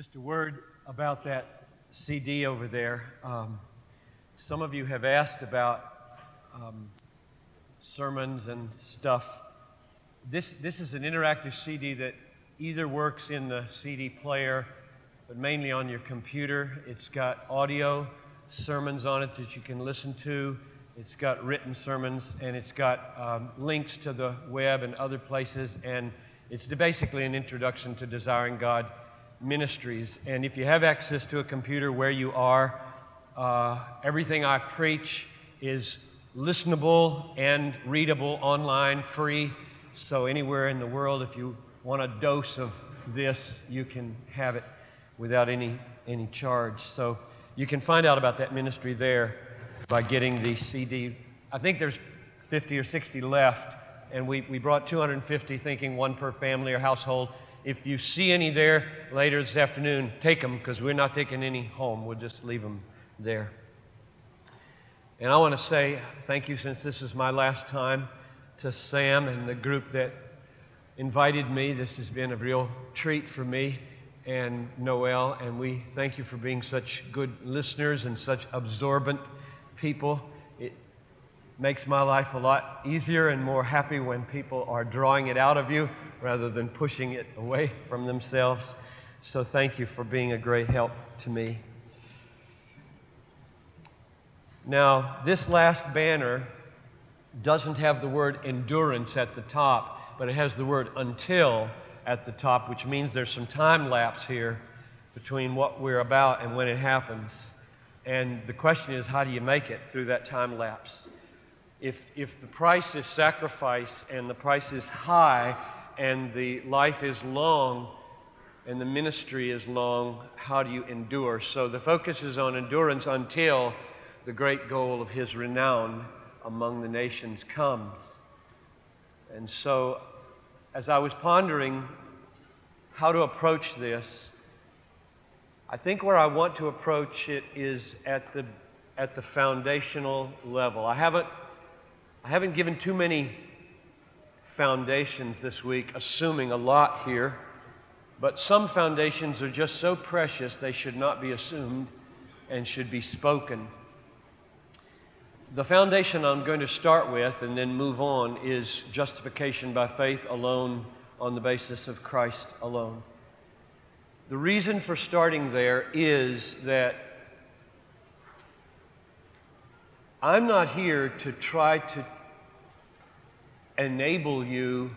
Just a word about that CD over there. Um, some of you have asked about um, sermons and stuff. This, this is an interactive CD that either works in the CD player, but mainly on your computer. It's got audio sermons on it that you can listen to. It's got written sermons, and it's got um, links to the web and other places. And it's basically an introduction to Desiring God Ministries. And if you have access to a computer where you are, uh, everything I preach is listenable and readable online, free. So, anywhere in the world, if you want a dose of this, you can have it without any, any charge. So, you can find out about that ministry there by getting the CD. I think there's 50 or 60 left, and we, we brought 250, thinking one per family or household. If you see any there later this afternoon, take them because we're not taking any home. We'll just leave them there. And I want to say thank you since this is my last time to Sam and the group that invited me. This has been a real treat for me and Noel, and we thank you for being such good listeners and such absorbent people. It makes my life a lot easier and more happy when people are drawing it out of you rather than pushing it away from themselves. So thank you for being a great help to me. Now, this last banner doesn't have the word endurance at the top, but it has the word until at the top, which means there's some time lapse here between what we're about and when it happens. And the question is, how do you make it through that time lapse? If, if the price is sacrifice and the price is high, and the life is long and the ministry is long, how do you endure? So the focus is on endurance until the great goal of his renown among the nations comes. And so, as I was pondering how to approach this, I think where I want to approach it is at the, at the foundational level. I haven't, I haven't given too many foundations this week, assuming a lot here, but some foundations are just so precious they should not be assumed and should be spoken. The foundation I'm going to start with and then move on is justification by faith alone on the basis of Christ alone. The reason for starting there is that I'm not here to try to enable you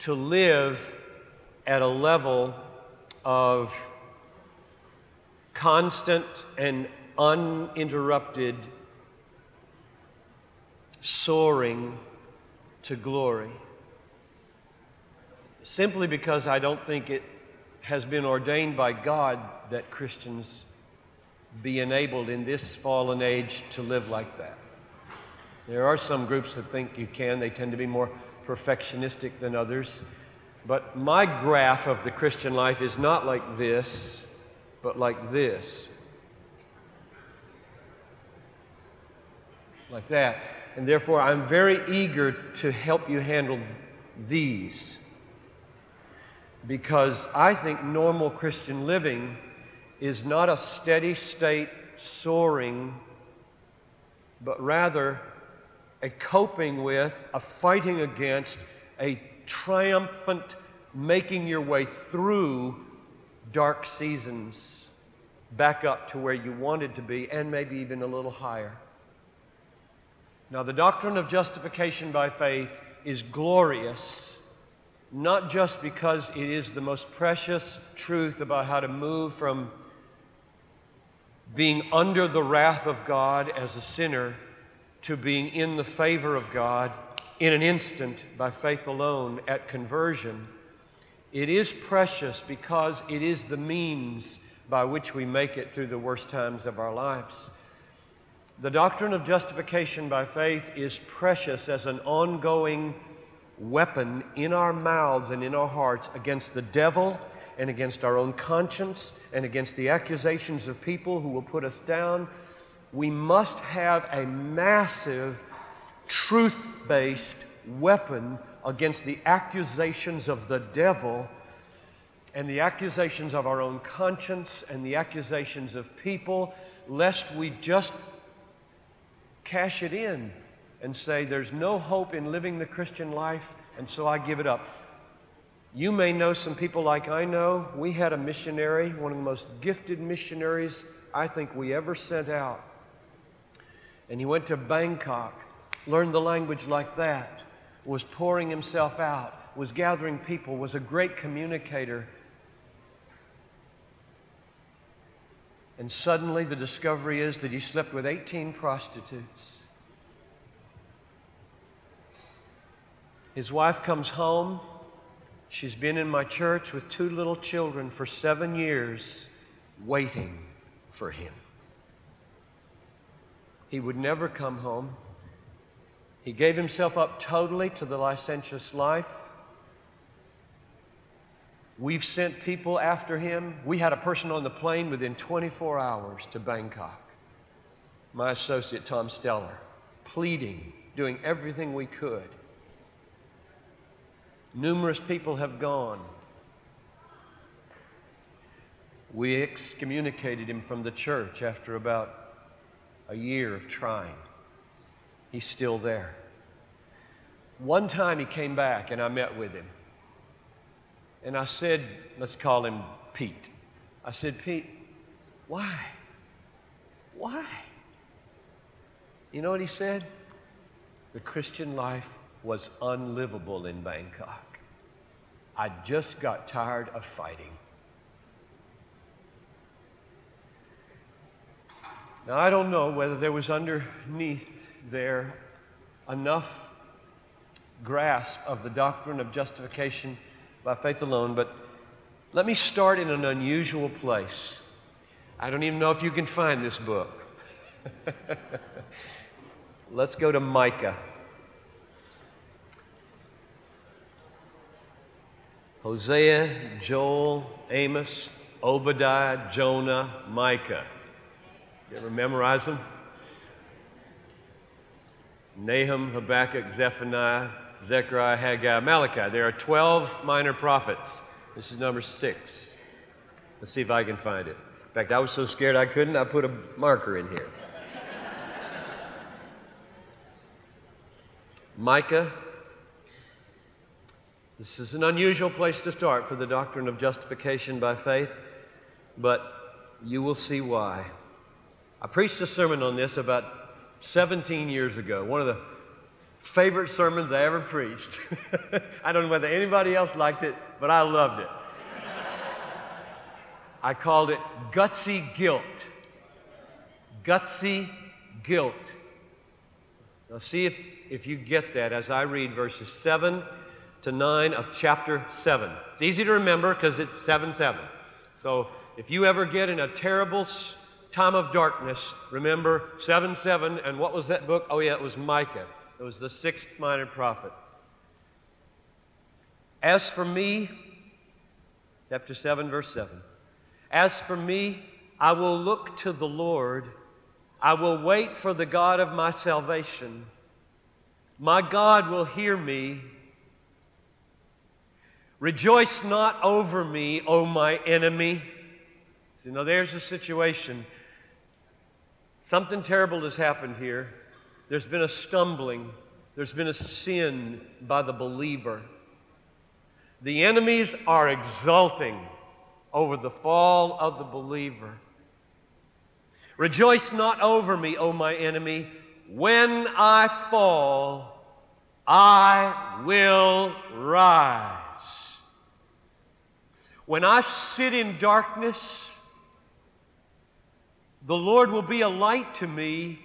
to live at a level of constant and uninterrupted soaring to glory. Simply because I don't think it has been ordained by God that Christians be enabled in this fallen age to live like that. There are some groups that think you can, they tend to be more perfectionistic than others. But my graph of the Christian life is not like this, but like this. Like that. And therefore, I'm very eager to help you handle these. Because I think normal Christian living is not a steady state soaring, but rather a coping with, a fighting against, a triumphant making your way through dark seasons back up to where you wanted to be and maybe even a little higher. Now, the doctrine of justification by faith is glorious, not just because it is the most precious truth about how to move from being under the wrath of God as a sinner to being in the favor of God in an instant by faith alone at conversion, it is precious because it is the means by which we make it through the worst times of our lives. The doctrine of justification by faith is precious as an ongoing weapon in our mouths and in our hearts against the devil and against our own conscience and against the accusations of people who will put us down we must have a massive truth based weapon against the accusations of the devil and the accusations of our own conscience and the accusations of people, lest we just cash it in and say, There's no hope in living the Christian life, and so I give it up. You may know some people like I know. We had a missionary, one of the most gifted missionaries I think we ever sent out. And he went to Bangkok, learned the language like that, was pouring himself out, was gathering people, was a great communicator. And suddenly the discovery is that he slept with 18 prostitutes. His wife comes home. She's been in my church with two little children for seven years, waiting for him. He would never come home. He gave himself up totally to the licentious life. We've sent people after him. We had a person on the plane within 24 hours to Bangkok. My associate, Tom Steller, pleading, doing everything we could. Numerous people have gone. We excommunicated him from the church after about a year of trying. He's still there. One time he came back and I met with him. And I said, let's call him Pete. I said, Pete, why? Why? You know what he said? The Christian life was unlivable in Bangkok. I just got tired of fighting. Now, I don't know whether there was underneath there enough grasp of the doctrine of justification by faith alone, but let me start in an unusual place. I don't even know if you can find this book. Let's go to Micah. Hosea, Joel, Amos, Obadiah, Jonah, Micah. You ever memorize them? Nahum, Habakkuk, Zephaniah, Zechariah, Haggai, Malachi. There are 12 minor prophets. This is number six. Let's see if I can find it. In fact, I was so scared I couldn't, I put a marker in here. Micah. This is an unusual place to start for the doctrine of justification by faith, but you will see why. I preached a sermon on this about 17 years ago, one of the favorite sermons I ever preached. I don't know whether anybody else liked it, but I loved it. I called it Gutsy Guilt. Gutsy Guilt. Now, see if, if you get that as I read verses 7 to 9 of chapter 7. It's easy to remember because it's 7 7. So, if you ever get in a terrible time of darkness, remember 7 7. And what was that book? Oh, yeah, it was Micah. It was the sixth minor prophet. As for me, chapter 7, verse 7. As for me, I will look to the Lord. I will wait for the God of my salvation. My God will hear me. Rejoice not over me, O my enemy. So, you know, there's a situation Something terrible has happened here. There's been a stumbling, there's been a sin by the believer. The enemies are exulting over the fall of the believer. Rejoice not over me, O my enemy. When I fall, I will rise. When I sit in darkness, the Lord will be a light to me.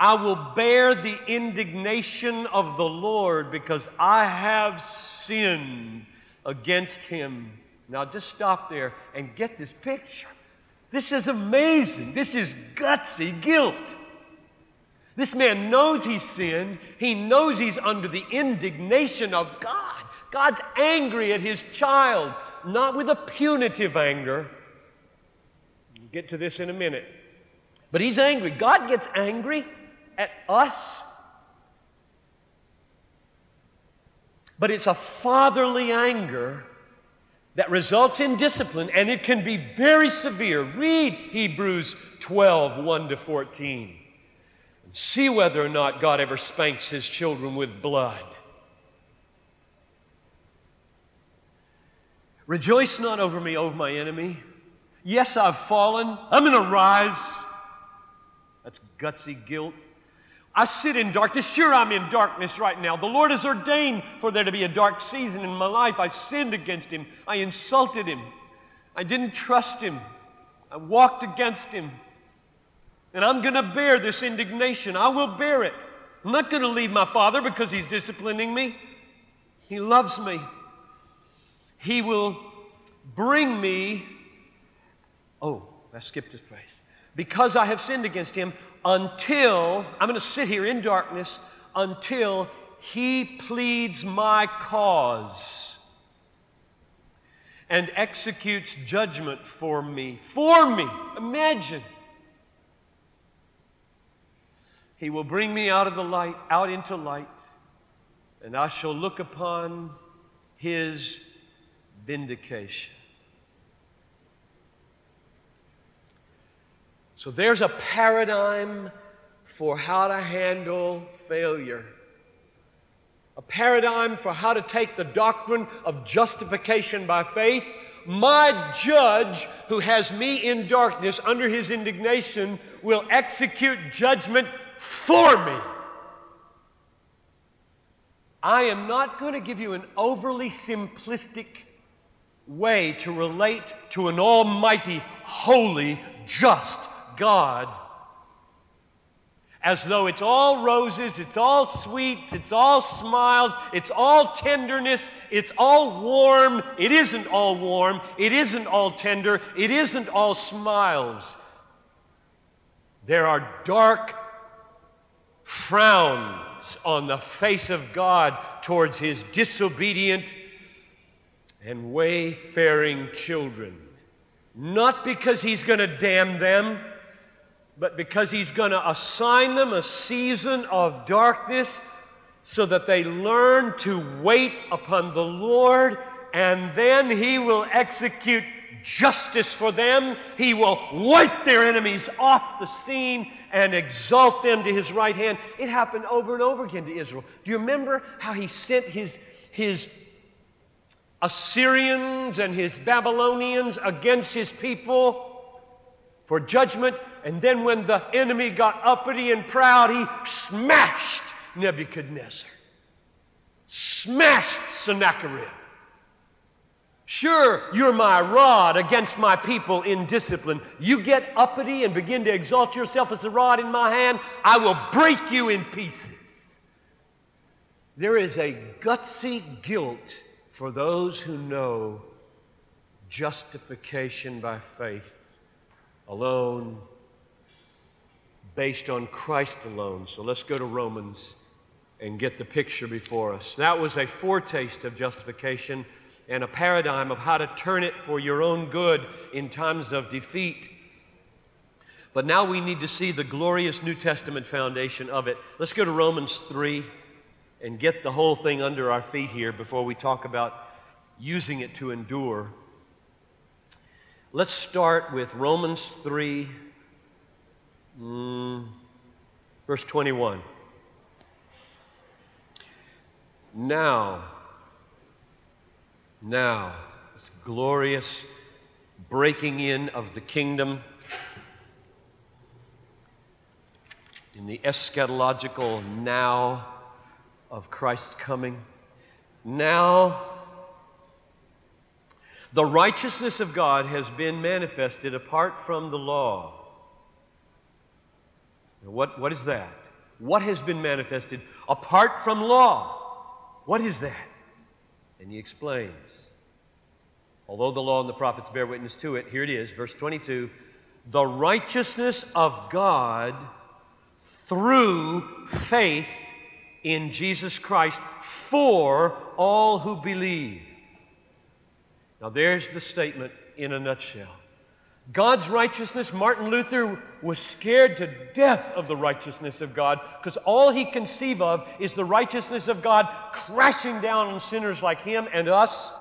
I will bear the indignation of the Lord because I have sinned against him. Now, just stop there and get this picture. This is amazing. This is gutsy guilt. This man knows he's sinned. He knows he's under the indignation of God. God's angry at his child, not with a punitive anger get to this in a minute. But he's angry. God gets angry at us. But it's a fatherly anger that results in discipline, and it can be very severe. Read Hebrews 12 1 to 14. And see whether or not God ever spanks his children with blood. Rejoice not over me, over my enemy. Yes, I've fallen. I'm going to rise. That's gutsy guilt. I sit in darkness. Sure, I'm in darkness right now. The Lord has ordained for there to be a dark season in my life. I sinned against Him. I insulted Him. I didn't trust Him. I walked against Him. And I'm going to bear this indignation. I will bear it. I'm not going to leave my Father because He's disciplining me. He loves me. He will bring me. Oh, I skipped a phrase. Because I have sinned against Him, until, I'm going to sit here in darkness until he pleads my cause and executes judgment for me. For me. Imagine. He will bring me out of the light, out into light, and I shall look upon his vindication. So there's a paradigm for how to handle failure. A paradigm for how to take the doctrine of justification by faith. My judge, who has me in darkness under his indignation, will execute judgment for me. I am not going to give you an overly simplistic way to relate to an almighty, holy, just God as though it's all roses, it's all sweets, it's all smiles, it's all tenderness, it's all warm. It isn't all warm, it isn't all tender, it isn't all smiles. There are dark frowns on the face of God towards his disobedient and wayfaring children. Not because he's going to damn them but because He's going to assign them a season of darkness so that they learn to wait upon the Lord, and then He will execute justice for them. He will wipe their enemies off the scene and exalt them to His right hand. It happened over and over again to Israel. Do you remember how He sent His, his Assyrians and His Babylonians against His people? For judgment. And then when the enemy got uppity and proud, he smashed Nebuchadnezzar, smashed Sennacherib. Sure, you're my rod against my people in discipline. You get uppity and begin to exalt yourself as a rod in my hand, I will break you in pieces. There is a gutsy guilt for those who know justification by faith alone, based on Christ alone. So let's go to Romans and get the picture before us. That was a foretaste of justification and a paradigm of how to turn it for your own good in times of defeat. But now we need to see the glorious New Testament foundation of it. Let's go to Romans 3 and get the whole thing under our feet here before we talk about using it to endure. Let's start with Romans 3, mm, verse 21. Now, now, this glorious breaking in of the kingdom in the eschatological now of Christ's coming. Now, the righteousness of God has been manifested apart from the law. What, what is that? What has been manifested apart from law? What is that? And he explains. Although the law and the prophets bear witness to it, here it is, verse 22 the righteousness of God through faith in Jesus Christ for all who believe. Now, there's the statement in a nutshell. God's righteousness, Martin Luther was scared to death of the righteousness of God because all he conceived of is the righteousness of God crashing down on sinners like him and us.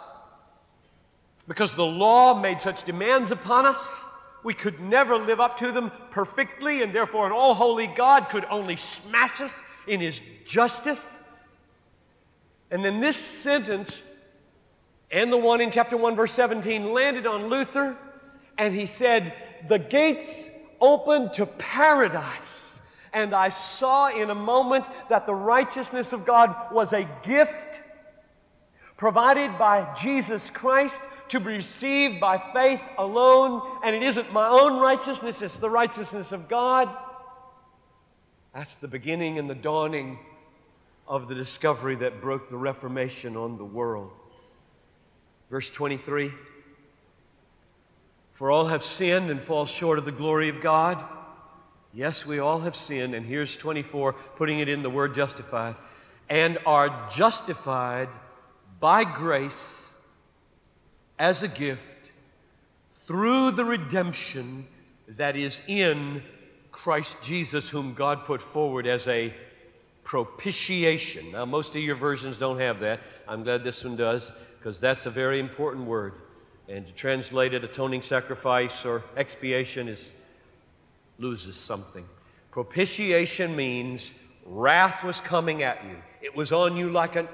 because the law made such demands upon us. We could never live up to them perfectly, and therefore, an all holy God could only smash us in his justice. And then this sentence and the one in chapter 1, verse 17 landed on Luther, and he said, The gates open to paradise. And I saw in a moment that the righteousness of God was a gift provided by Jesus Christ to be received by faith alone, and it isn't my own righteousness, it's the righteousness of God. That's the beginning and the dawning of the discovery that broke the Reformation on the world. Verse 23 For all have sinned and fall short of the glory of God. Yes, we all have sinned, and here's 24, putting it in the word justified, and are justified by grace as a gift through the redemption that is in Christ Jesus, whom God put forward as a propitiation. Now, most of your versions don't have that. I'm glad this one does, because that's a very important word. And to translate it, atoning sacrifice or expiation is loses something. Propitiation means wrath was coming at you. It was on you like an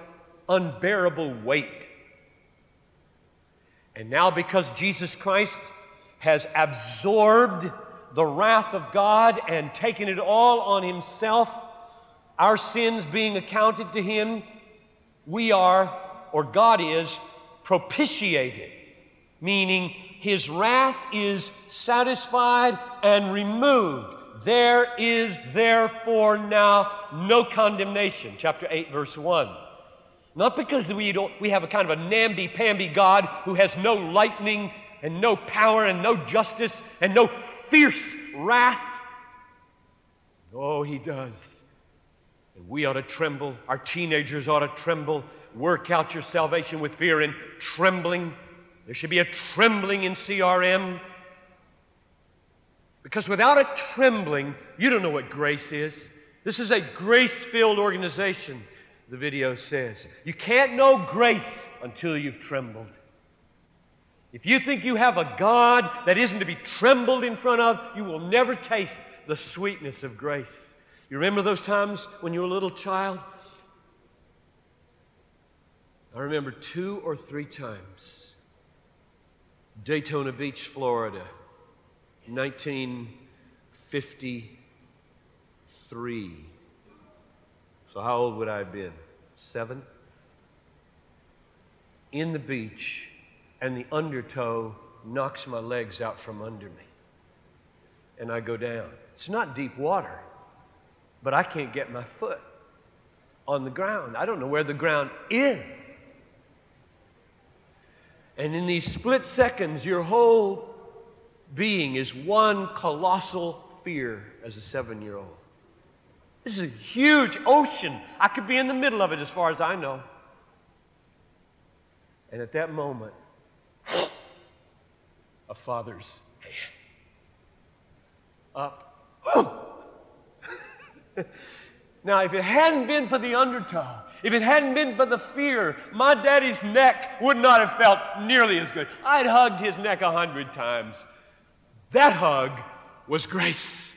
unbearable weight. And now, because Jesus Christ has absorbed the wrath of God and taken it all on Himself, our sins being accounted to Him, we are, or God is, propitiated, meaning His wrath is satisfied and removed. There is therefore now no condemnation. Chapter 8, verse 1. Not because we, don't, we have a kind of a namby-pamby God who has no lightning and no power and no justice and no fierce wrath. Oh, he does. And we ought to tremble. Our teenagers ought to tremble. Work out your salvation with fear and trembling. There should be a trembling in CRM. Because without a trembling, you don't know what grace is. This is a grace filled organization the video says. You can't know grace until you've trembled. If you think you have a God that isn't to be trembled in front of, you will never taste the sweetness of grace. You remember those times when you were a little child? I remember two or three times. Daytona Beach, Florida, 1953. So, how old would I have been? Seven? In the beach, and the undertow knocks my legs out from under me. And I go down. It's not deep water, but I can't get my foot on the ground. I don't know where the ground is. And in these split seconds, your whole being is one colossal fear as a seven year old. This is a huge ocean. I could be in the middle of it as far as I know. And at that moment, a father's hand up. now, if it hadn't been for the undertow, if it hadn't been for the fear, my daddy's neck would not have felt nearly as good. I'd hugged his neck a hundred times. That hug was grace.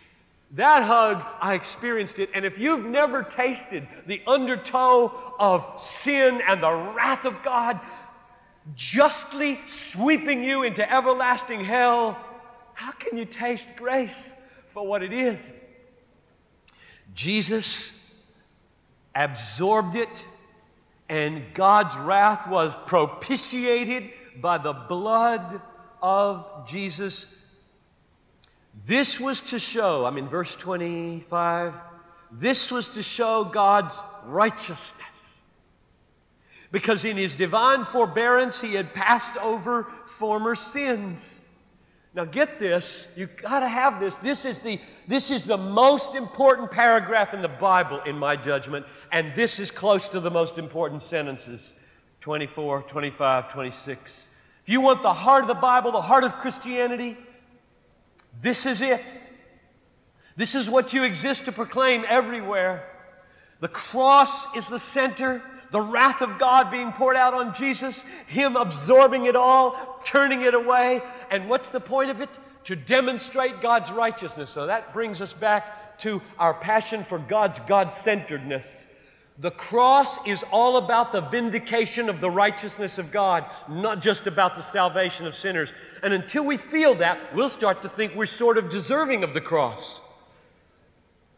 That hug, I experienced it. And if you've never tasted the undertow of sin and the wrath of God justly sweeping you into everlasting hell, how can you taste grace for what it is? Jesus absorbed it, and God's wrath was propitiated by the blood of Jesus this was to show, I'm in verse 25, this was to show God's righteousness. Because in his divine forbearance, he had passed over former sins. Now get this, you gotta have this. This is the this is the most important paragraph in the Bible, in my judgment, and this is close to the most important sentences 24, 25, 26. If you want the heart of the Bible, the heart of Christianity, this is it. This is what you exist to proclaim everywhere. The cross is the center, the wrath of God being poured out on Jesus, Him absorbing it all, turning it away. And what's the point of it? To demonstrate God's righteousness. So that brings us back to our passion for God's God centeredness. The cross is all about the vindication of the righteousness of God, not just about the salvation of sinners. And until we feel that, we'll start to think we're sort of deserving of the cross.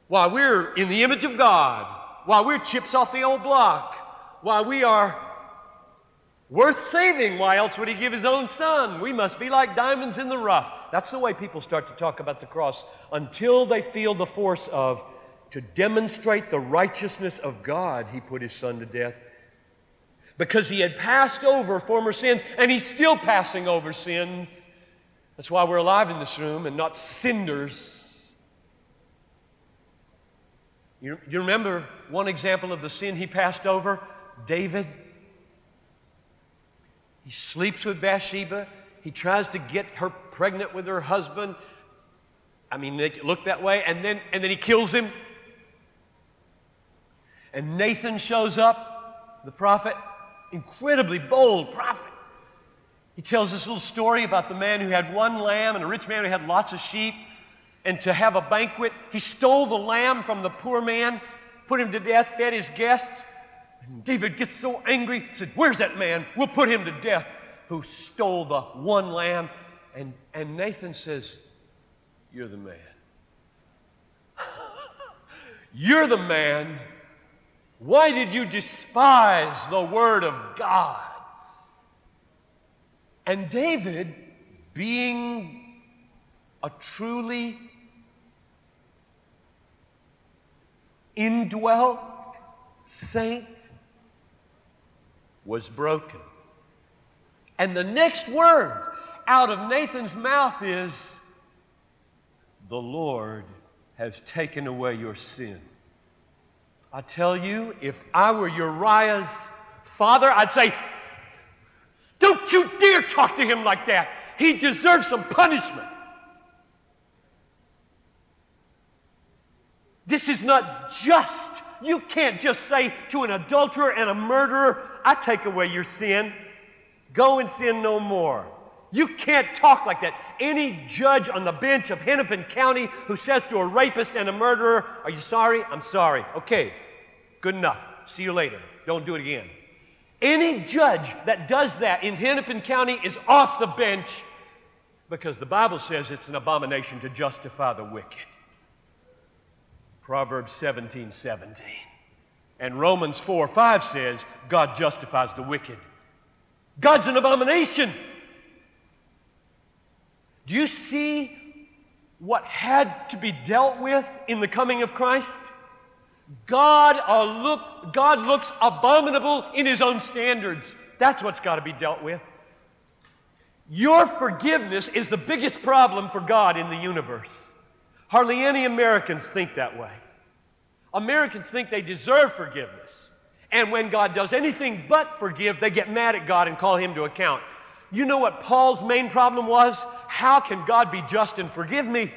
While we're in the image of God, while we're chips off the old block, while we are worth saving, why else would He give His own Son? We must be like diamonds in the rough. That's the way people start to talk about the cross until they feel the force of to demonstrate the righteousness of God, he put his son to death. Because he had passed over former sins, and he's still passing over sins. That's why we're alive in this room and not cinders. You, you remember one example of the sin he passed over? David. He sleeps with Bathsheba. He tries to get her pregnant with her husband. I mean, it look that way. And then, and then he kills him. And Nathan shows up, the prophet, incredibly bold prophet. He tells this little story about the man who had one lamb and a rich man who had lots of sheep. And to have a banquet, he stole the lamb from the poor man, put him to death, fed his guests. And David gets so angry, said, Where's that man? We'll put him to death who stole the one lamb. And, and Nathan says, You're the man. You're the man why did you despise the word of God? And David, being a truly indwelt saint, was broken. And the next word out of Nathan's mouth is, The Lord has taken away your sin. I tell you, if I were Uriah's father, I'd say, Don't you dare talk to him like that. He deserves some punishment. This is not just. You can't just say to an adulterer and a murderer, I take away your sin. Go and sin no more. You can't talk like that. Any judge on the bench of Hennepin County who says to a rapist and a murderer, Are you sorry? I'm sorry. Okay, good enough. See you later. Don't do it again. Any judge that does that in Hennepin County is off the bench because the Bible says it's an abomination to justify the wicked. Proverbs 17 17. And Romans 4 5 says, God justifies the wicked. God's an abomination. Do you see what had to be dealt with in the coming of Christ? God, look, God looks abominable in his own standards. That's what's got to be dealt with. Your forgiveness is the biggest problem for God in the universe. Hardly any Americans think that way. Americans think they deserve forgiveness. And when God does anything but forgive, they get mad at God and call him to account. You know what Paul's main problem was? How can God be just and forgive me?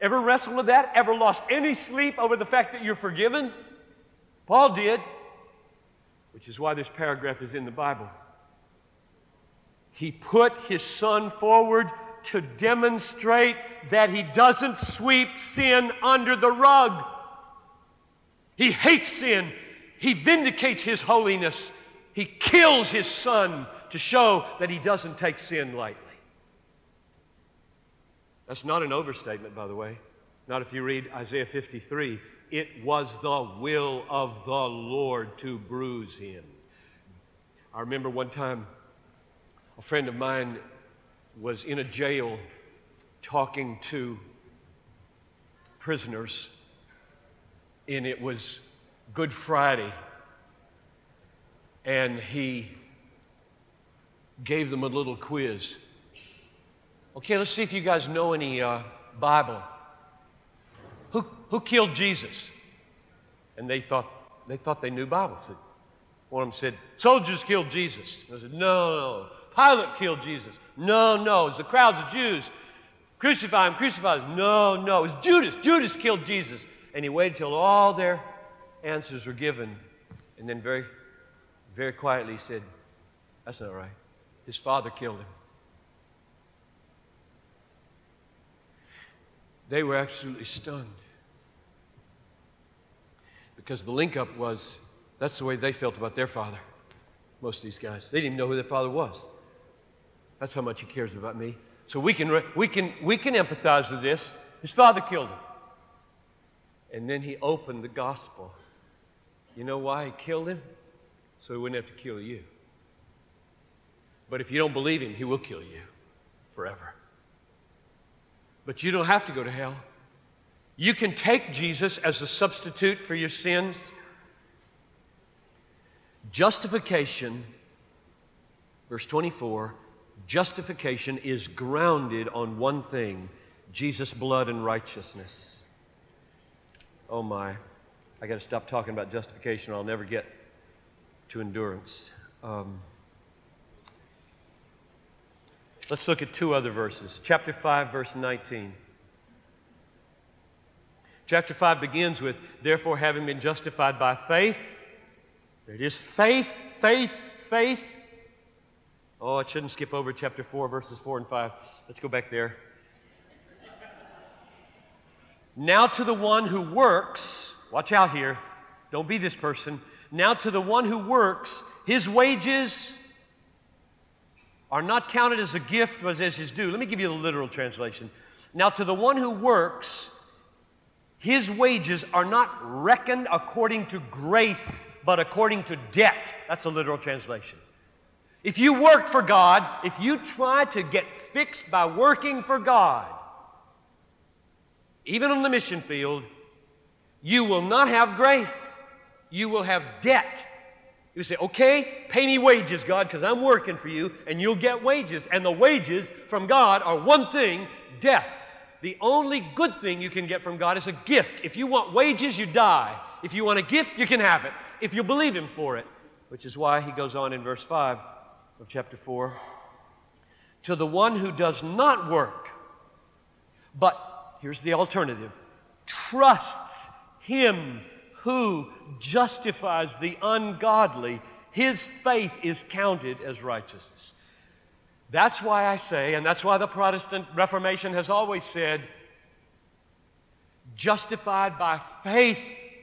Ever wrestled with that? Ever lost any sleep over the fact that you're forgiven? Paul did, which is why this paragraph is in the Bible. He put his son forward to demonstrate that he doesn't sweep sin under the rug. He hates sin. He vindicates his holiness. He kills his son to show that he doesn't take sin lightly. That's not an overstatement, by the way. Not if you read Isaiah 53. It was the will of the Lord to bruise him. I remember one time a friend of mine was in a jail talking to prisoners, and it was Good Friday, and he gave them a little quiz. Okay, let's see if you guys know any uh, Bible. Who, who killed Jesus? And they thought they thought they knew Bible. Said, one of them said, soldiers killed Jesus. I said, no, no. Pilate killed Jesus. No, no. It was the crowds of Jews. Crucify him, crucify him. No, no. It was Judas. Judas killed Jesus. And he waited till all their answers were given. And then, very, very quietly, he said, That's not right. His father killed him. They were absolutely stunned. Because the link up was that's the way they felt about their father. Most of these guys. They didn't even know who their father was. That's how much he cares about me. So we can, we can, we can empathize with this. His father killed him. And then he opened the gospel. You know why he killed him? So he wouldn't have to kill you. But if you don't believe him, he will kill you forever. But you don't have to go to hell. You can take Jesus as a substitute for your sins. Justification, verse 24, justification is grounded on one thing Jesus' blood and righteousness. Oh my, I got to stop talking about justification or I'll never get to endurance. Um, let's look at two other verses. Chapter 5, verse 19. Chapter 5 begins with, Therefore, having been justified by faith, there it is faith, faith, faith. Oh, I shouldn't skip over chapter 4, verses 4 and 5. Let's go back there. Now to the one who works, watch out here, don't be this person. Now to the one who works, his wages are not counted as a gift, but as his due. Let me give you the literal translation. Now to the one who works, his wages are not reckoned according to grace, but according to debt. That's a literal translation. If you work for God, if you try to get fixed by working for God, even on the mission field, you will not have grace. You will have debt. You say, okay, pay me wages, God, because I'm working for you, and you'll get wages. And the wages from God are one thing death. The only good thing you can get from God is a gift. If you want wages, you die. If you want a gift, you can have it. If you believe Him for it, which is why He goes on in verse 5 of chapter 4 to the one who does not work, but here's the alternative trusts Him who justifies the ungodly, his faith is counted as righteousness. That's why I say, and that's why the Protestant Reformation has always said, justified by faith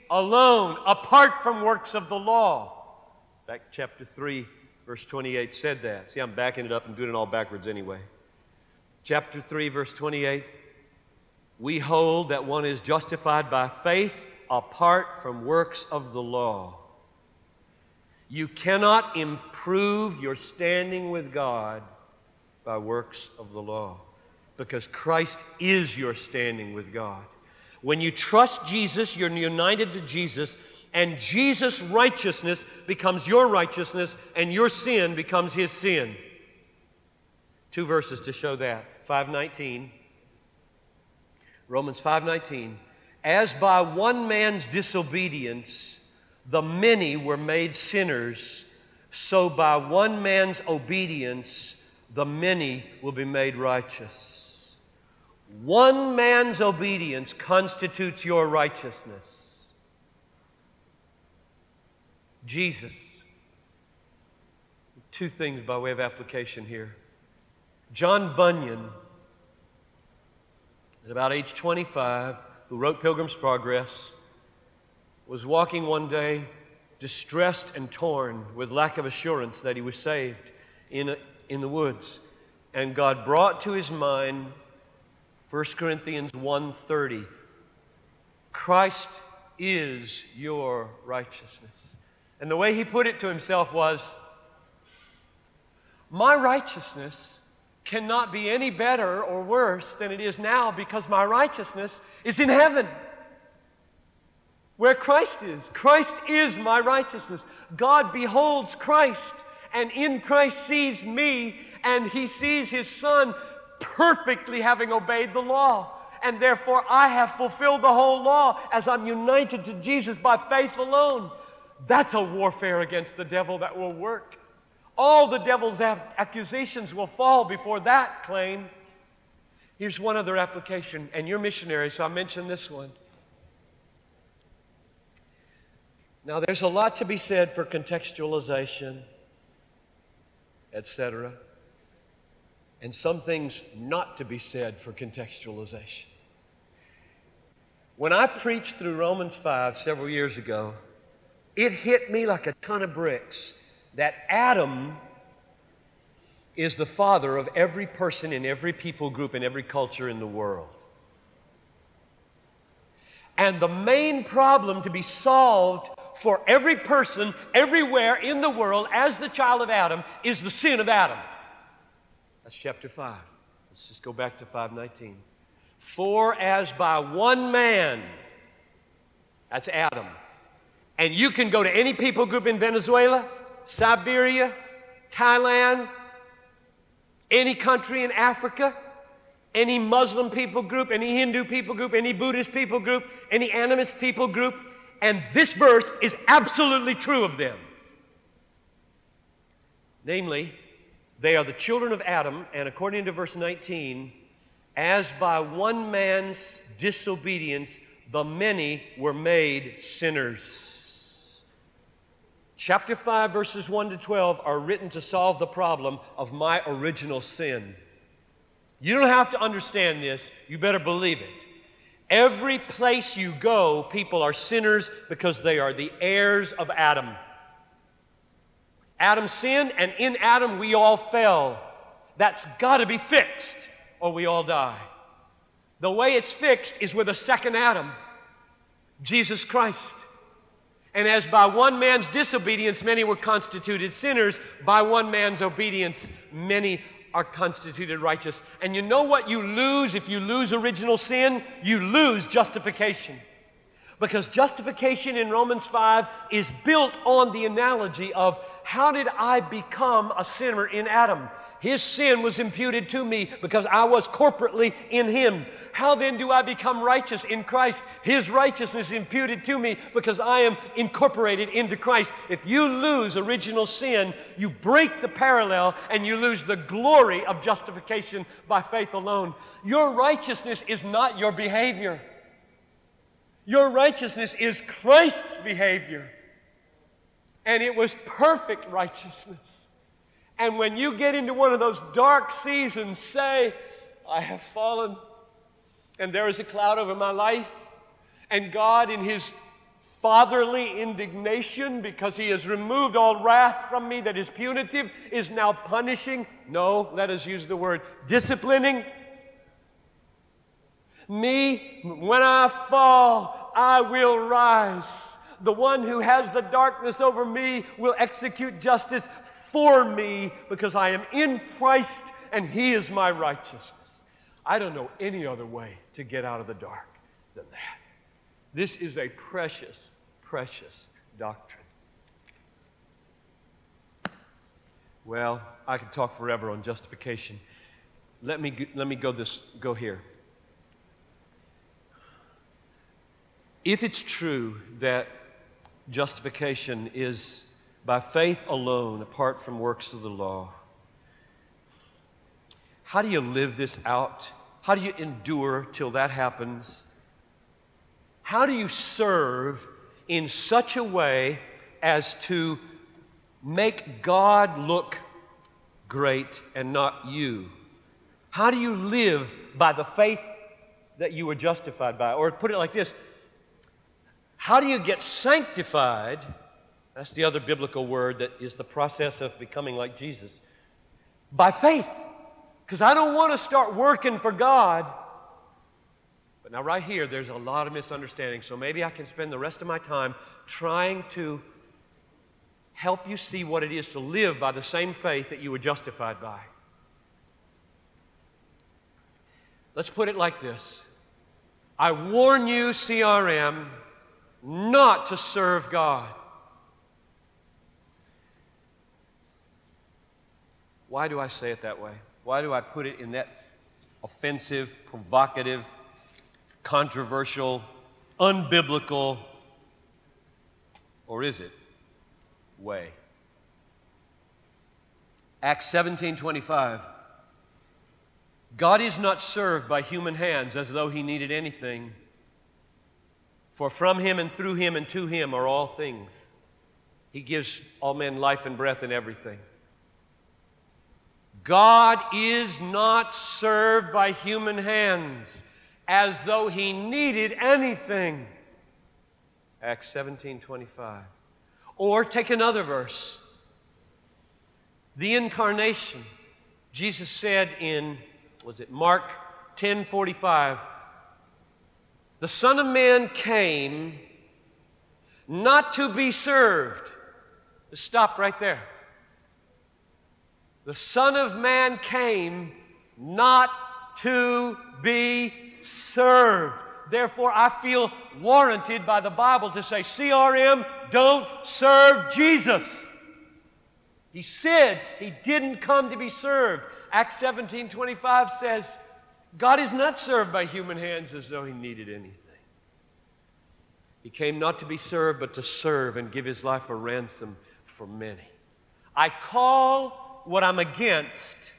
alone, apart from works of the law. In fact, chapter 3, verse 28 said that. See, I'm backing it up and doing it all backwards anyway. Chapter 3, verse 28 we hold that one is justified by faith apart from works of the law. You cannot improve your standing with God by works of the law because Christ is your standing with God. When you trust Jesus, you're united to Jesus, and Jesus' righteousness becomes your righteousness, and your sin becomes his sin. Two verses to show that 519. Romans 5:19 As by one man's disobedience the many were made sinners so by one man's obedience the many will be made righteous. One man's obedience constitutes your righteousness. Jesus. Two things by way of application here. John Bunyan, at about age 25, who wrote Pilgrim's Progress, was walking one day distressed and torn with lack of assurance that he was saved in a, in the woods. And God brought to his mind 1 Corinthians 1:30. Christ is your righteousness. And the way he put it to himself was my righteousness cannot be any better or worse than it is now because my righteousness is in heaven where Christ is. Christ is my righteousness. God beholds Christ and in Christ sees me, and he sees his son perfectly having obeyed the law. And therefore, I have fulfilled the whole law as I'm united to Jesus by faith alone. That's a warfare against the devil that will work. All the devil's accusations will fall before that claim. Here's one other application, and you're missionary, so I mention this one. Now, there's a lot to be said for contextualization, etc., and some things not to be said for contextualization. When I preached through Romans 5 several years ago, it hit me like a ton of bricks that Adam is the father of every person in every people group in every culture in the world. And the main problem to be solved for every person everywhere in the world as the child of Adam is the sin of Adam. That's chapter 5. Let's just go back to 519. For as by one man, that's Adam, and you can go to any people group in Venezuela, Siberia, Thailand, any country in Africa, any Muslim people group, any Hindu people group, any Buddhist people group, any animist people group, and this verse is absolutely true of them. Namely, they are the children of Adam, and according to verse 19, as by one man's disobedience, the many were made sinners. Chapter 5, verses 1 to 12 are written to solve the problem of my original sin. You don't have to understand this, you better believe it. Every place you go, people are sinners because they are the heirs of Adam. Adam sinned, and in Adam we all fell. That's got to be fixed, or we all die. The way it's fixed is with a second Adam, Jesus Christ. And as by one man's disobedience many were constituted sinners, by one man's obedience many are constituted righteous. And you know what you lose if you lose original sin? You lose justification. Because justification in Romans 5 is built on the analogy of how did I become a sinner in Adam? His sin was imputed to me because I was corporately in Him. How then do I become righteous in Christ? His righteousness imputed to me because I am incorporated into Christ. If you lose original sin, you break the parallel and you lose the glory of justification by faith alone. Your righteousness is not your behavior, your righteousness is Christ's behavior. And it was perfect righteousness. And when you get into one of those dark seasons, say, I have fallen, and there is a cloud over my life, and God, in His fatherly indignation, because He has removed all wrath from me that is punitive, is now punishing. No, let us use the word disciplining. Me, when I fall, I will rise the one who has the darkness over me will execute justice for me because I am in Christ and He is my righteousness. I don't know any other way to get out of the dark than that. This is a precious, precious doctrine. Well, I could talk forever on justification. Let me, let me go, this, go here. If it's true that justification is by faith alone, apart from works of the law. How do you live this out? How do you endure till that happens? How do you serve in such a way as to make God look great and not you? How do you live by the faith that you were justified by? Or put it like this how do you get sanctified? That's the other biblical word that is the process of becoming like Jesus. By faith. Because I don't want to start working for God. But now, right here, there's a lot of misunderstanding. So maybe I can spend the rest of my time trying to help you see what it is to live by the same faith that you were justified by. Let's put it like this I warn you, CRM not to serve God. Why do I say it that way? Why do I put it in that offensive, provocative, controversial, unbiblical, or is it, way? Acts 17 25. God is not served by human hands as though he needed anything For from him and through him and to him are all things. He gives all men life and breath and everything. God is not served by human hands as though he needed anything. Acts 17 25. Or take another verse. The incarnation. Jesus said in, was it Mark 10 45, the Son of Man came not to be served. Stop right there. The Son of Man came not to be served. Therefore, I feel warranted by the Bible to say, CRM, don't serve Jesus. He said he didn't come to be served. Acts 17 25 says, God is not served by human hands as though he needed anything. He came not to be served, but to serve and give his life a ransom for many. I call what I'm against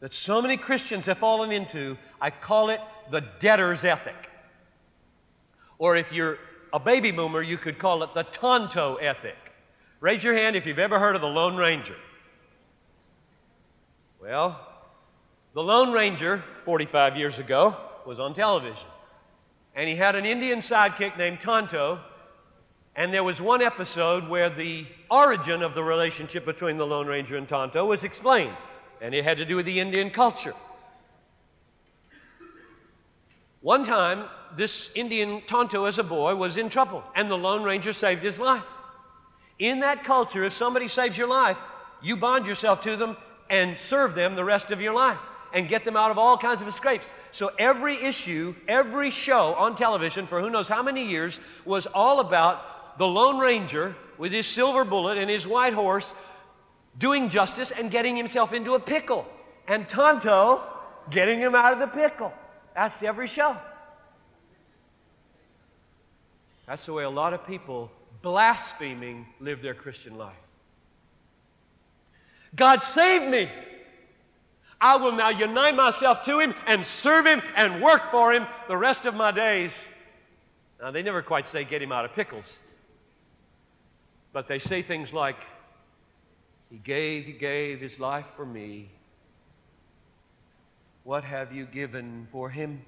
that so many Christians have fallen into, I call it the debtor's ethic. Or if you're a baby boomer, you could call it the Tonto ethic. Raise your hand if you've ever heard of the Lone Ranger. Well, the Lone Ranger, 45 years ago, was on television. And he had an Indian sidekick named Tonto. And there was one episode where the origin of the relationship between the Lone Ranger and Tonto was explained. And it had to do with the Indian culture. One time, this Indian Tonto, as a boy, was in trouble, and the Lone Ranger saved his life. In that culture, if somebody saves your life, you bond yourself to them and serve them the rest of your life and get them out of all kinds of escapes. So every issue, every show on television for who knows how many years was all about the Lone Ranger with his silver bullet and his white horse doing justice and getting himself into a pickle. And Tonto getting him out of the pickle. That's every show. That's the way a lot of people blaspheming live their Christian life. God saved me. I will now unite myself to Him and serve Him and work for Him the rest of my days. Now, they never quite say get Him out of pickles, but they say things like, He gave, He gave His life for me. What have you given for Him?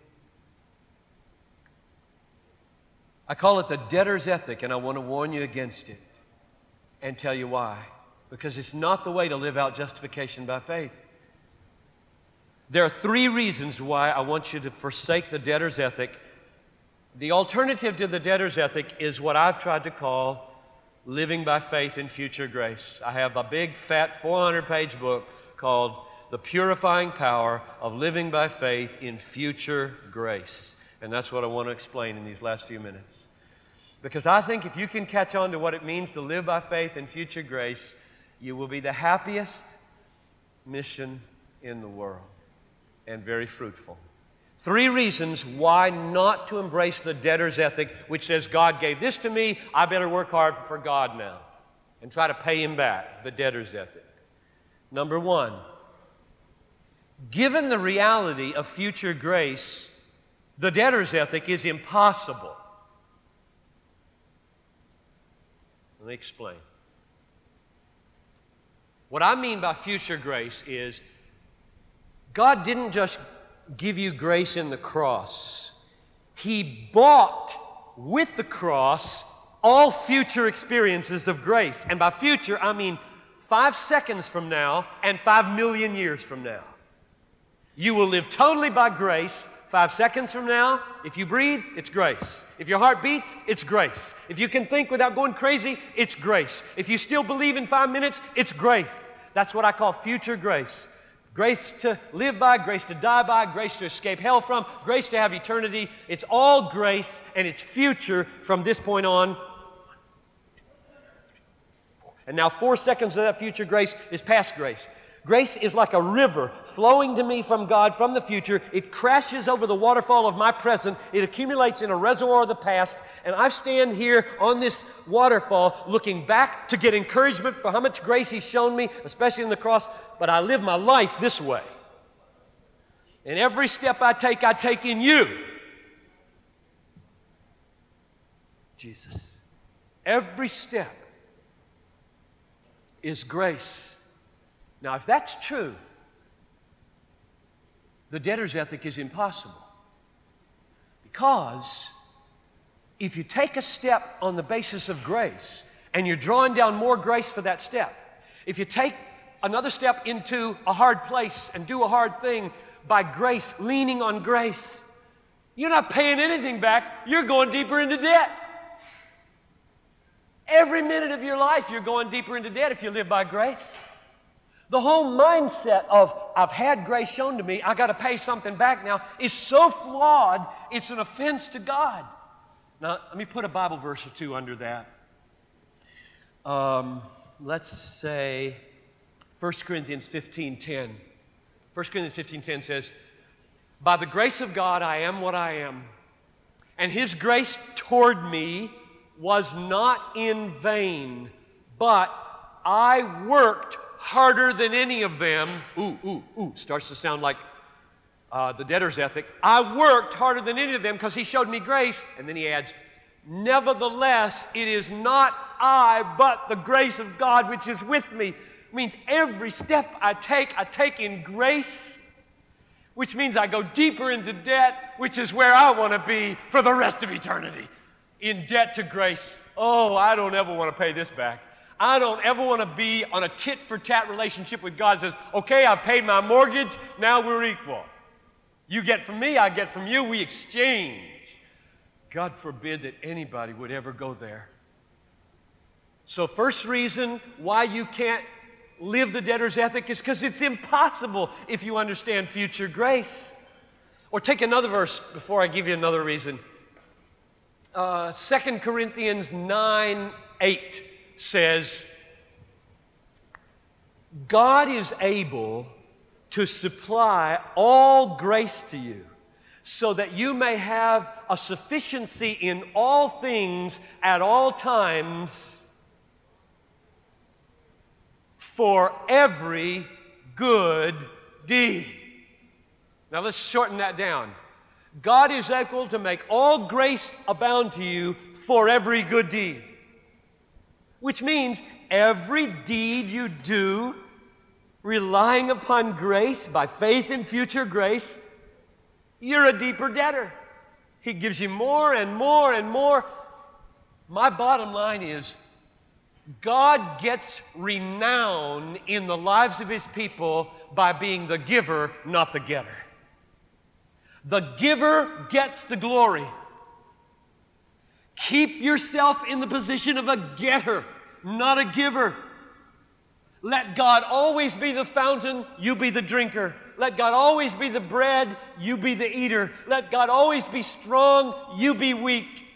I call it the debtor's ethic, and I want to warn you against it and tell you why. Because it's not the way to live out justification by faith. There are three reasons why I want you to forsake the debtor's ethic. The alternative to the debtor's ethic is what I've tried to call living by faith in future grace. I have a big, fat, 400 page book called The Purifying Power of Living by Faith in Future Grace. And that's what I want to explain in these last few minutes. Because I think if you can catch on to what it means to live by faith in future grace, you will be the happiest mission in the world and very fruitful. Three reasons why not to embrace the debtor's ethic, which says, God gave this to me, I better work hard for God now and try to pay him back, the debtor's ethic. Number one, given the reality of future grace, the debtor's ethic is impossible. Let me explain. What I mean by future grace is God didn't just give you grace in the cross, He bought with the cross all future experiences of grace. And by future, I mean five seconds from now and five million years from now. You will live totally by grace. Five seconds from now, if you breathe, it's grace. If your heart beats, it's grace. If you can think without going crazy, it's grace. If you still believe in five minutes, it's grace. That's what I call future grace. Grace to live by, grace to die by, grace to escape hell from, grace to have eternity. It's all grace and it's future from this point on. And now, four seconds of that future grace is past grace. Grace is like a river flowing to me from God from the future. It crashes over the waterfall of my present. It accumulates in a reservoir of the past. And I stand here on this waterfall looking back to get encouragement for how much grace He's shown me, especially in the cross. But I live my life this way. And every step I take, I take in you. Jesus. Every step is grace. Now, if that's true, the debtor's ethic is impossible. Because if you take a step on the basis of grace and you're drawing down more grace for that step, if you take another step into a hard place and do a hard thing by grace, leaning on grace, you're not paying anything back, you're going deeper into debt. Every minute of your life, you're going deeper into debt if you live by grace. The whole mindset of, I've had grace shown to me, I got to pay something back now, is so flawed, it's an offense to God. Now, let me put a Bible verse or two under that. Um, let's say 1 Corinthians 15.10. 1 Corinthians 15.10 says, By the grace of God I am what I am, and his grace toward me was not in vain, but I worked harder than any of them. Ooh, ooh, ooh, starts to sound like uh, the debtor's ethic. I worked harder than any of them because he showed me grace. And then he adds, Nevertheless, it is not I, but the grace of God which is with me. It means every step I take, I take in grace, which means I go deeper into debt, which is where I want to be for the rest of eternity. In debt to grace. Oh, I don't ever want to pay this back. I don't ever want to be on a tit for tat relationship with God says, okay, I've paid my mortgage, now we're equal. You get from me, I get from you, we exchange. God forbid that anybody would ever go there. So, first reason why you can't live the debtor's ethic is because it's impossible if you understand future grace. Or take another verse before I give you another reason. Uh, 2 Corinthians 9 8 says, God is able to supply all grace to you so that you may have a sufficiency in all things at all times for every good deed. Now let's shorten that down. God is able to make all grace abound to you for every good deed which means every deed you do relying upon grace by faith in future grace, you're a deeper debtor. He gives you more and more and more. My bottom line is God gets renown in the lives of His people by being the giver, not the getter. The giver gets the glory. Keep yourself in the position of a getter, not a giver. Let God always be the fountain, you be the drinker. Let God always be the bread, you be the eater. Let God always be strong, you be weak.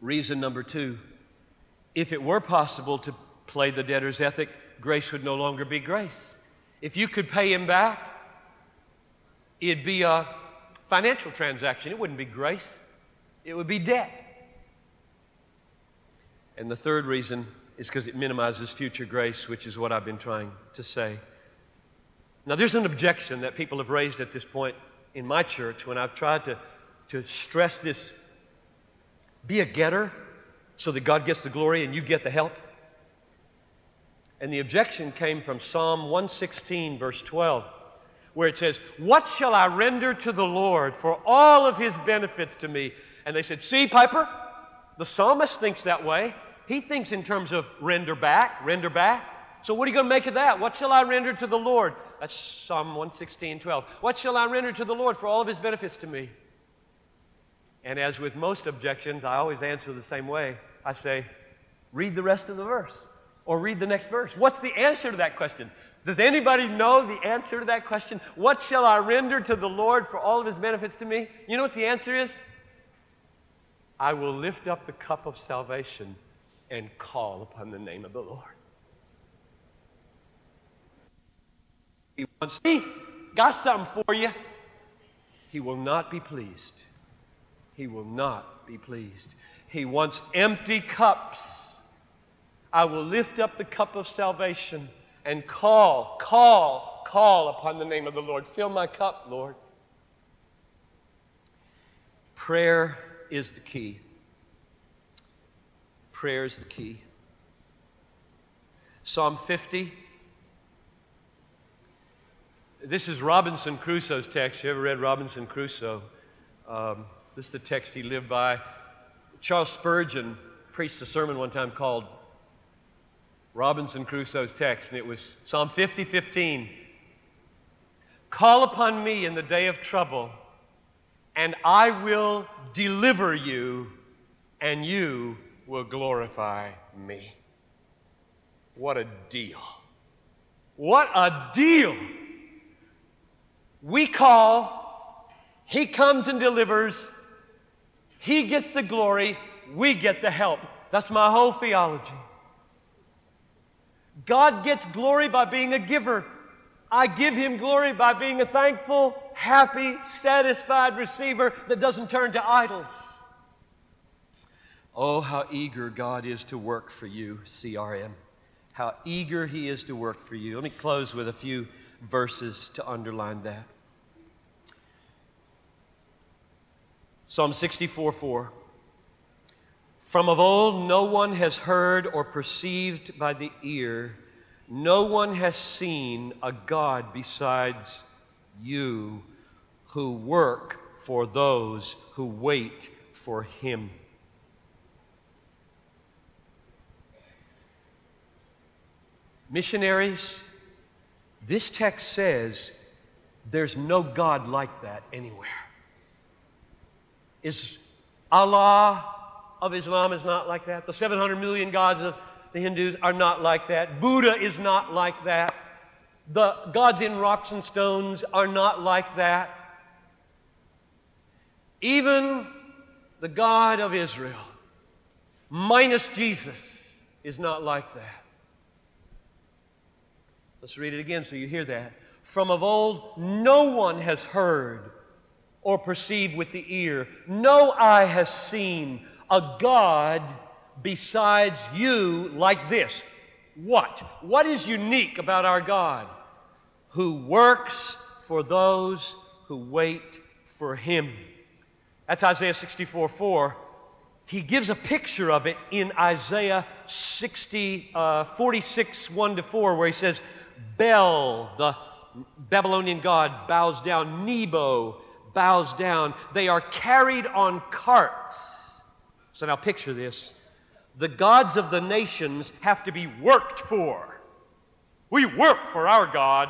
Reason number two if it were possible to play the debtor's ethic, grace would no longer be grace. If you could pay him back, it'd be a financial transaction. It wouldn't be grace, it would be debt. And the third reason is because it minimizes future grace, which is what I've been trying to say. Now, there's an objection that people have raised at this point in my church when I've tried to, to stress this be a getter so that God gets the glory and you get the help. And the objection came from Psalm 116, verse 12 where it says, What shall I render to the Lord for all of his benefits to me? And they said, See, Piper, the psalmist thinks that way. He thinks in terms of render back, render back. So what are you going to make of that? What shall I render to the Lord? That's Psalm 116, 12. What shall I render to the Lord for all of his benefits to me? And as with most objections, I always answer the same way. I say, read the rest of the verse or read the next verse. What's the answer to that question? Does anybody know the answer to that question? What shall I render to the Lord for all of his benefits to me? You know what the answer is? I will lift up the cup of salvation and call upon the name of the Lord. He wants, he got something for you. He will not be pleased. He will not be pleased. He wants empty cups. I will lift up the cup of salvation and call, call, call upon the name of the Lord. Fill my cup, Lord. Prayer is the key. Prayer is the key. Psalm 50. This is Robinson Crusoe's text. You ever read Robinson Crusoe? Um, this is the text he lived by. Charles Spurgeon preached a sermon one time called Robinson Crusoe's text, and it was Psalm 50 15. Call upon me in the day of trouble, and I will deliver you, and you will glorify me. What a deal! What a deal! We call, He comes and delivers, He gets the glory, we get the help. That's my whole theology. God gets glory by being a giver. I give him glory by being a thankful, happy, satisfied receiver that doesn't turn to idols. Oh, how eager God is to work for you, CRM. How eager he is to work for you. Let me close with a few verses to underline that. Psalm 64 4. From of old, no one has heard or perceived by the ear, no one has seen a God besides you who work for those who wait for Him. Missionaries, this text says there's no God like that anywhere. Is Allah of Islam is not like that. The 700 million gods of the Hindus are not like that. Buddha is not like that. The gods in rocks and stones are not like that. Even the God of Israel, minus Jesus, is not like that. Let's read it again so you hear that. From of old, no one has heard or perceived with the ear, no eye has seen a God besides you like this. What? What is unique about our God? Who works for those who wait for Him. That's Isaiah 64 4. He gives a picture of it in Isaiah 60, uh, 46 1 to 4, where he says, Bel, the Babylonian god, bows down. Nebo bows down. They are carried on carts so now picture this. The gods of the nations have to be worked for. We work for our God,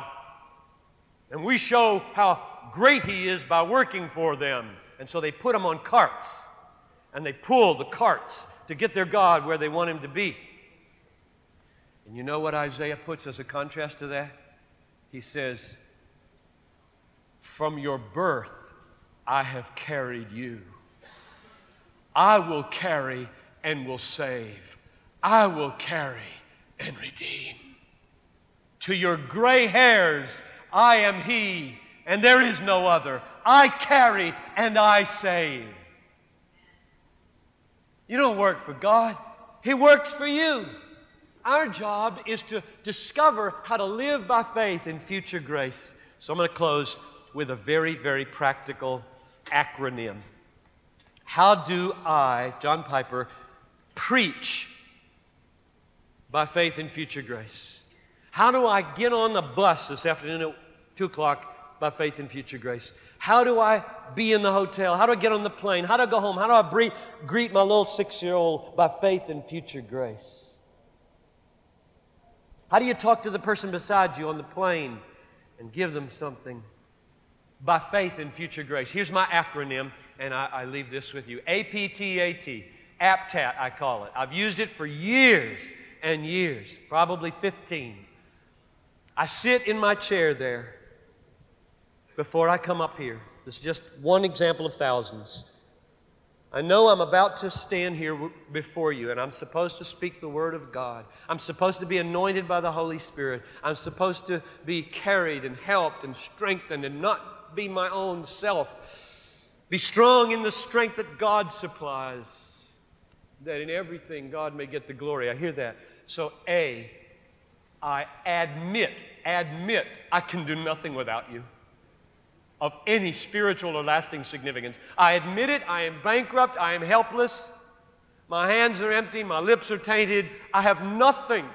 and we show how great He is by working for them. And so they put them on carts, and they pull the carts to get their God where they want Him to be. And you know what Isaiah puts as a contrast to that? He says, From your birth I have carried you. I will carry and will save. I will carry and redeem. To your gray hairs, I am He, and there is no other. I carry and I save. You don't work for God, He works for you. Our job is to discover how to live by faith in future grace. So I'm going to close with a very, very practical acronym. How do I, John Piper, preach by faith in future grace? How do I get on the bus this afternoon at 2 o'clock by faith in future grace? How do I be in the hotel? How do I get on the plane? How do I go home? How do I bre- greet my little six year old by faith in future grace? How do you talk to the person beside you on the plane and give them something by faith in future grace? Here's my acronym and I, I leave this with you APTAT, APTAT, I call it. I've used it for years and years, probably 15. I sit in my chair there before I come up here. This is just one example of thousands. I know I'm about to stand here before you and I'm supposed to speak the Word of God. I'm supposed to be anointed by the Holy Spirit. I'm supposed to be carried and helped and strengthened and not be my own self. Be strong in the strength that God supplies, that in everything God may get the glory. I hear that. So, A, I admit, admit I can do nothing without you. of any spiritual or lasting significance. I admit it, I am bankrupt, I am helpless, my hands are empty, my lips are tainted, I have nothing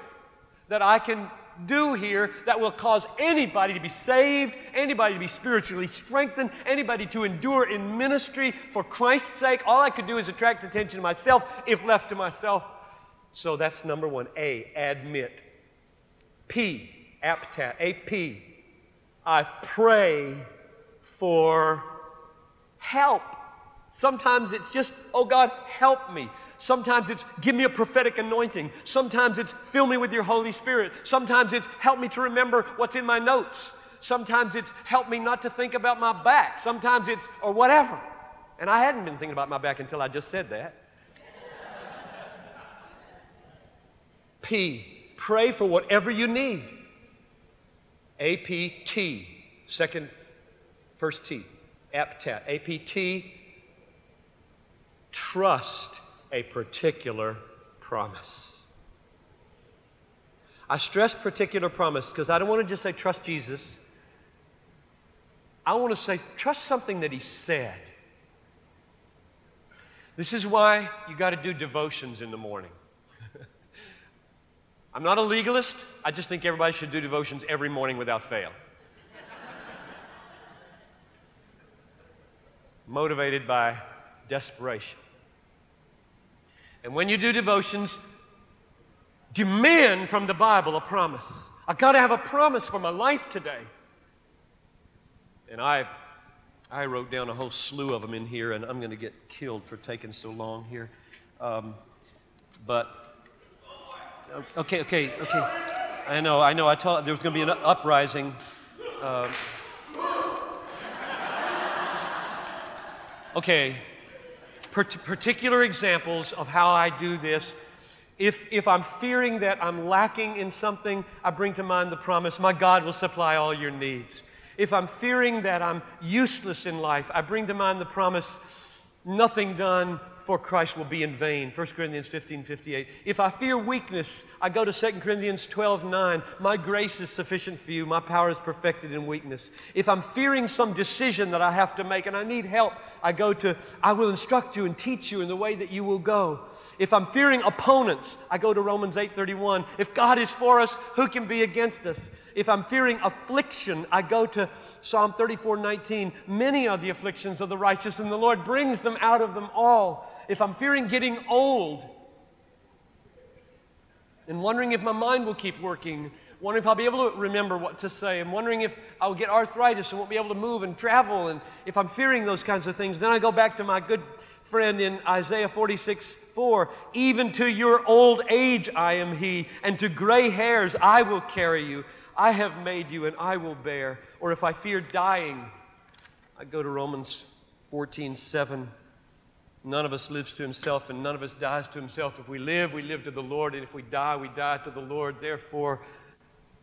that I can do here that will cause anybody to be saved, anybody to be spiritually strengthened, anybody to endure in ministry for Christ's sake. All I could do is attract attention to myself if left to myself. So that's number one. A, admit. P, aptat. A-P. I pray for help. Sometimes it's just, oh God, help me. Sometimes it's give me a prophetic anointing. Sometimes it's fill me with your Holy Spirit. Sometimes it's help me to remember what's in my notes. Sometimes it's help me not to think about my back. Sometimes it's, or whatever. And I hadn't been thinking about my back until I just said that. P, pray for whatever you need. A P T, second, first T, aptat. A P T, trust a particular promise. I stress particular promise because I don't want to just say trust Jesus. I want to say trust something that he said. This is why you got to do devotions in the morning. I'm not a legalist. I just think everybody should do devotions every morning without fail. Motivated by desperation. And when you do devotions, demand from the Bible a promise. I got to have a promise for my life today. And I, I wrote down a whole slew of them in here, and I'm going to get killed for taking so long here. Um, but, okay, okay, okay. I know, I know. I told there was going to be an uprising. Um, okay, particular examples of how I do this. If, if I'm fearing that I'm lacking in something, I bring to mind the promise, My God will supply all your needs. If I'm fearing that I'm useless in life, I bring to mind the promise, Nothing done for Christ will be in vain. 1 Corinthians 15 58. If I fear weakness, I go to 2 Corinthians 12 9. My grace is sufficient for you, my power is perfected in weakness. If I'm fearing some decision that I have to make and I need help, I go to, I will instruct you and teach you in the way that you will go. If I'm fearing opponents, I go to Romans 8:31. If God is for us, who can be against us? If I'm fearing affliction, I go to Psalm 34:19. Many are the afflictions of the righteous, and the Lord brings them out of them all. If I'm fearing getting old and wondering if my mind will keep working, wondering if I'll be able to remember what to say, I'm wondering if I'll get arthritis and won't be able to move and travel, and if I'm fearing those kinds of things, then I go back to my good friend in Isaiah 46 4. Even to your old age I am he, and to gray hairs I will carry you. I have made you, and I will bear. Or if I fear dying, I go to Romans 14 7. None of us lives to himself, and none of us dies to himself. If we live, we live to the Lord, and if we die, we die to the Lord. Therefore,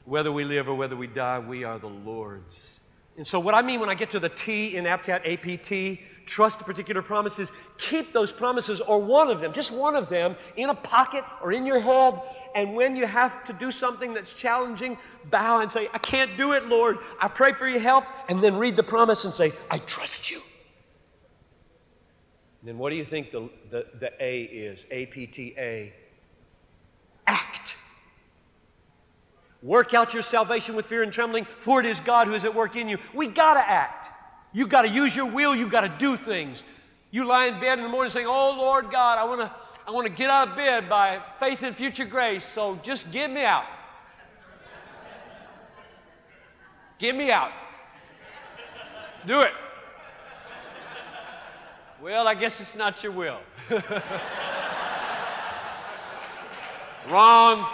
whether we live or whether we die, we are the Lord's. And so, what I mean when I get to the T in APTAT, APT, trust the particular promises, keep those promises or one of them, just one of them, in a pocket or in your head. And when you have to do something that's challenging, bow and say, I can't do it, Lord. I pray for your help. And then read the promise and say, I trust you. And then what do you think the, the, the A is? A P T A. Act. Work out your salvation with fear and trembling, for it is God who is at work in you. We got to act. You got to use your will. You got to do things. You lie in bed in the morning saying, "Oh Lord God, I want to, I want to get out of bed by faith in future grace. So just get me out. Get me out. Do it." Well, I guess it's not your will. Wrong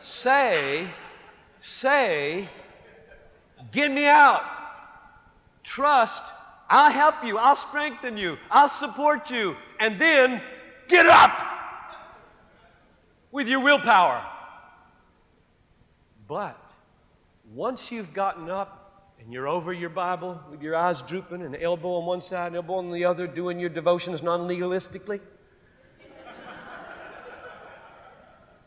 say, say, get me out. Trust, I'll help you, I'll strengthen you, I'll support you, and then get up with your willpower. But once you've gotten up and you're over your Bible with your eyes drooping and elbow on one side and elbow on the other, doing your devotions non legalistically,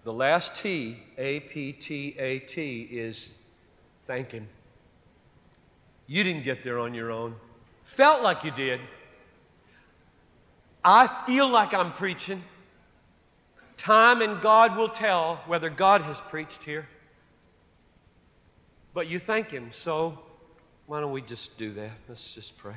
The last T, A P T A T, is thank Him. You didn't get there on your own. Felt like you did. I feel like I'm preaching. Time and God will tell whether God has preached here. But you thank Him, so why don't we just do that? Let's just pray.